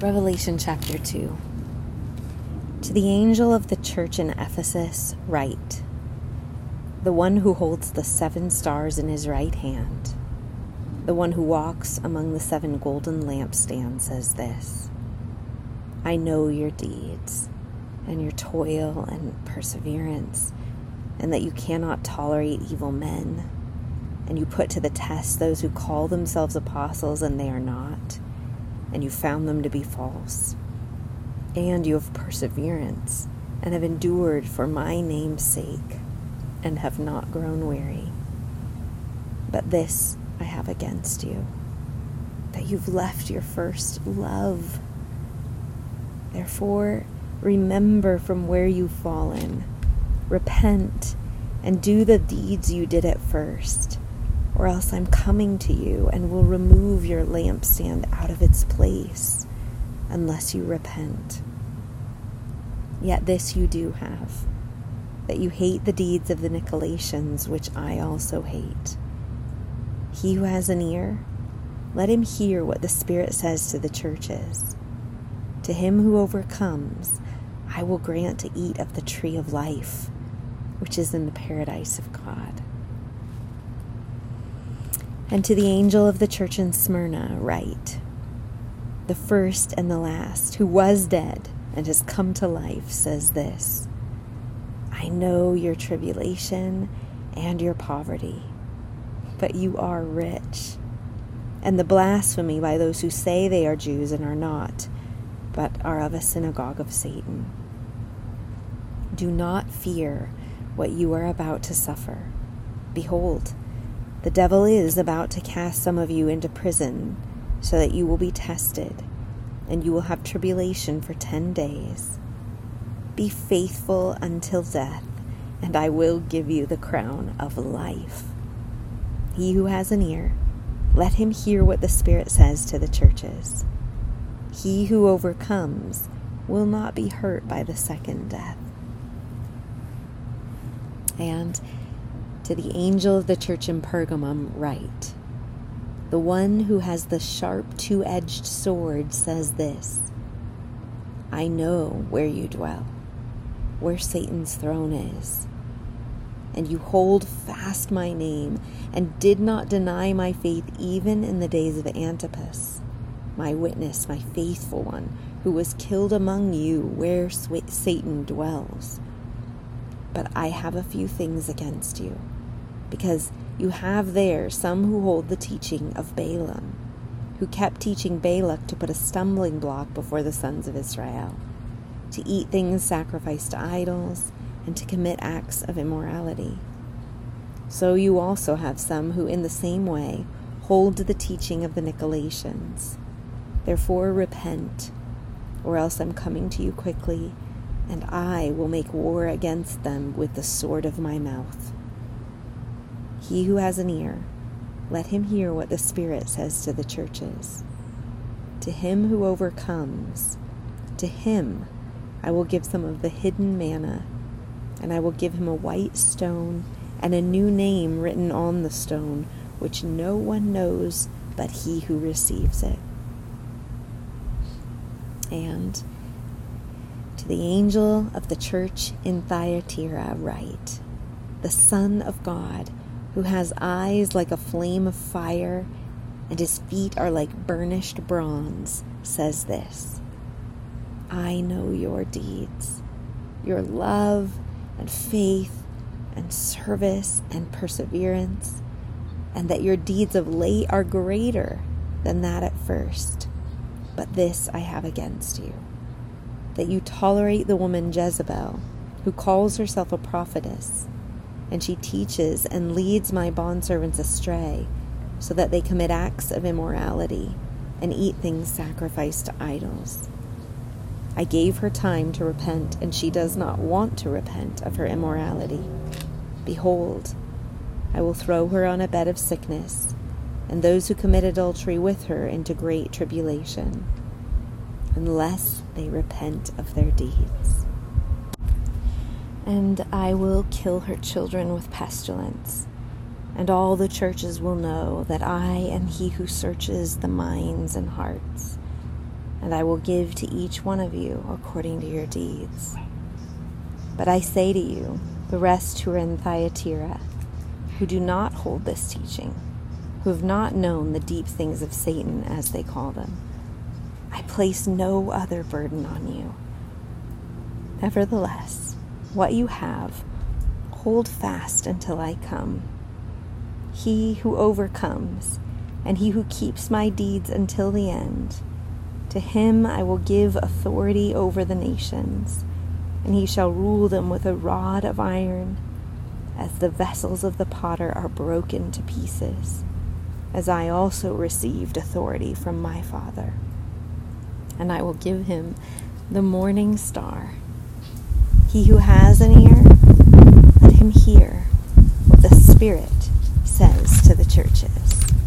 Revelation chapter 2. To the angel of the church in Ephesus, write The one who holds the seven stars in his right hand, the one who walks among the seven golden lampstands, says this I know your deeds, and your toil and perseverance, and that you cannot tolerate evil men, and you put to the test those who call themselves apostles and they are not and you found them to be false. And you have perseverance and have endured for my name's sake and have not grown weary. But this I have against you that you've left your first love. Therefore, remember from where you've fallen, repent, and do the deeds you did at first or else I'm coming to you and will remove your lampstand out of its place unless you repent. Yet this you do have that you hate the deeds of the Nicolaitans, which I also hate. He who has an ear, let him hear what the Spirit says to the churches. To him who overcomes, I will grant to eat of the tree of life, which is in the paradise of God. And to the angel of the church in Smyrna, write The first and the last, who was dead and has come to life, says this I know your tribulation and your poverty, but you are rich, and the blasphemy by those who say they are Jews and are not, but are of a synagogue of Satan. Do not fear what you are about to suffer. Behold, the devil is about to cast some of you into prison so that you will be tested, and you will have tribulation for ten days. Be faithful until death, and I will give you the crown of life. He who has an ear, let him hear what the Spirit says to the churches. He who overcomes will not be hurt by the second death. And to the angel of the church in Pergamum, write The one who has the sharp two edged sword says this I know where you dwell, where Satan's throne is. And you hold fast my name, and did not deny my faith even in the days of Antipas, my witness, my faithful one, who was killed among you where Satan dwells. But I have a few things against you because you have there some who hold the teaching of Balaam, who kept teaching Balak to put a stumbling block before the sons of Israel, to eat things sacrificed to idols, and to commit acts of immorality. So you also have some who, in the same way, hold to the teaching of the Nicolaitans. Therefore, repent, or else I'm coming to you quickly, and I will make war against them with the sword of my mouth. He who has an ear, let him hear what the Spirit says to the churches. To him who overcomes, to him I will give some of the hidden manna, and I will give him a white stone and a new name written on the stone, which no one knows but he who receives it. And to the angel of the church in Thyatira, write The Son of God who has eyes like a flame of fire and his feet are like burnished bronze, says this I know your deeds, your love and faith and service and perseverance, and that your deeds of late are greater than that at first. But this I have against you that you tolerate the woman Jezebel, who calls herself a prophetess and she teaches and leads my bondservants astray, so that they commit acts of immorality and eat things sacrificed to idols. I gave her time to repent, and she does not want to repent of her immorality. Behold, I will throw her on a bed of sickness, and those who commit adultery with her into great tribulation, unless they repent of their deeds and I will kill her children with pestilence. And all the churches will know that I am he who searches the minds and hearts, and I will give to each one of you according to your deeds. But I say to you, the rest who are in Thyatira, who do not hold this teaching, who have not known the deep things of Satan, as they call them, I place no other burden on you. Nevertheless, what you have, hold fast until I come. He who overcomes, and he who keeps my deeds until the end, to him I will give authority over the nations, and he shall rule them with a rod of iron, as the vessels of the potter are broken to pieces, as I also received authority from my Father. And I will give him the morning star. He who has an ear, let him hear what the Spirit says to the churches.